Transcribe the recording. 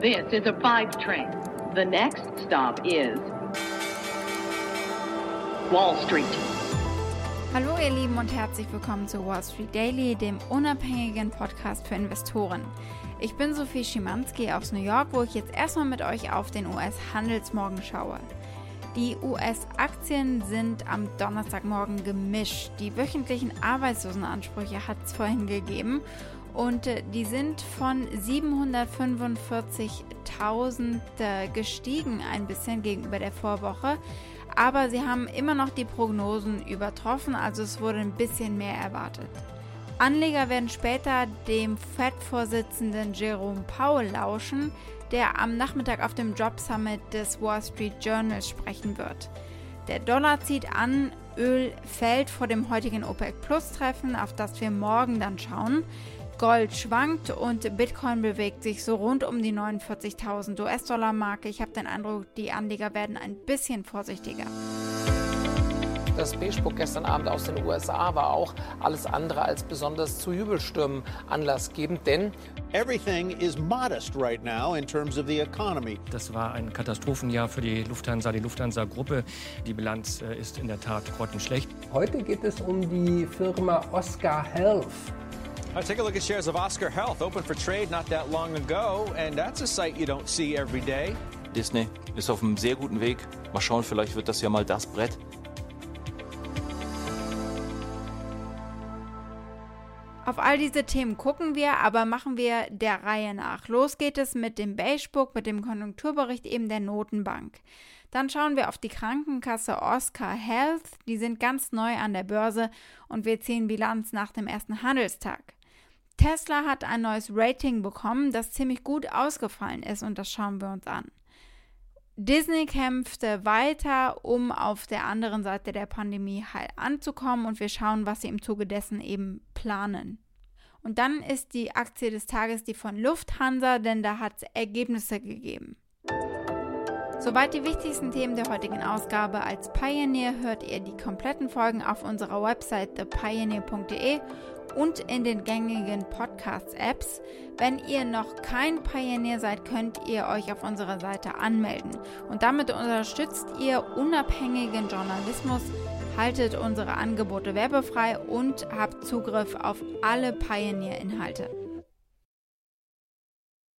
This is a five train. The next stop is Wall Street. Hallo ihr Lieben und herzlich willkommen zu Wall Street Daily, dem unabhängigen Podcast für Investoren. Ich bin Sophie Schimanski aus New York, wo ich jetzt erstmal mit euch auf den US-Handelsmorgen schaue. Die US-Aktien sind am Donnerstagmorgen gemischt. Die wöchentlichen Arbeitslosenansprüche hat es vorhin gegeben und äh, die sind von 745.000 äh, gestiegen ein bisschen gegenüber der Vorwoche. Aber sie haben immer noch die Prognosen übertroffen, also es wurde ein bisschen mehr erwartet. Anleger werden später dem Fed-Vorsitzenden Jerome Powell lauschen, der am Nachmittag auf dem Job Summit des Wall Street Journals sprechen wird. Der Dollar zieht an, Öl fällt vor dem heutigen OPEC Plus Treffen, auf das wir morgen dann schauen. Gold schwankt und Bitcoin bewegt sich so rund um die 49.000 US-Dollar Marke. Ich habe den Eindruck, die Anleger werden ein bisschen vorsichtiger. Das Beige-Book gestern Abend aus den USA war auch alles andere als besonders zu Jubelstürmen anlassgebend, denn Everything is modest right now in terms of the economy. Das war ein Katastrophenjahr für die Lufthansa, die Lufthansa-Gruppe. Die Bilanz äh, ist in der Tat grottenschlecht. Heute geht es um die Firma Oscar Health. Uh, take a look at shares of Oscar Health, open for trade not that long ago, and that's a sight you don't see every day. Disney ist auf einem sehr guten Weg. Mal schauen, vielleicht wird das ja mal das Brett. Auf all diese Themen gucken wir, aber machen wir der Reihe nach. Los geht es mit dem Beigebook, mit dem Konjunkturbericht eben der Notenbank. Dann schauen wir auf die Krankenkasse Oscar Health. Die sind ganz neu an der Börse und wir ziehen Bilanz nach dem ersten Handelstag. Tesla hat ein neues Rating bekommen, das ziemlich gut ausgefallen ist und das schauen wir uns an. Disney kämpfte weiter, um auf der anderen Seite der Pandemie heil anzukommen und wir schauen, was sie im Zuge dessen eben planen. Und dann ist die Aktie des Tages die von Lufthansa, denn da hat es Ergebnisse gegeben. Soweit die wichtigsten Themen der heutigen Ausgabe. Als Pioneer hört ihr die kompletten Folgen auf unserer Website thepioneer.de und in den gängigen Podcast-Apps. Wenn ihr noch kein Pioneer seid, könnt ihr euch auf unserer Seite anmelden. Und damit unterstützt ihr unabhängigen Journalismus, haltet unsere Angebote werbefrei und habt Zugriff auf alle Pioneer-Inhalte.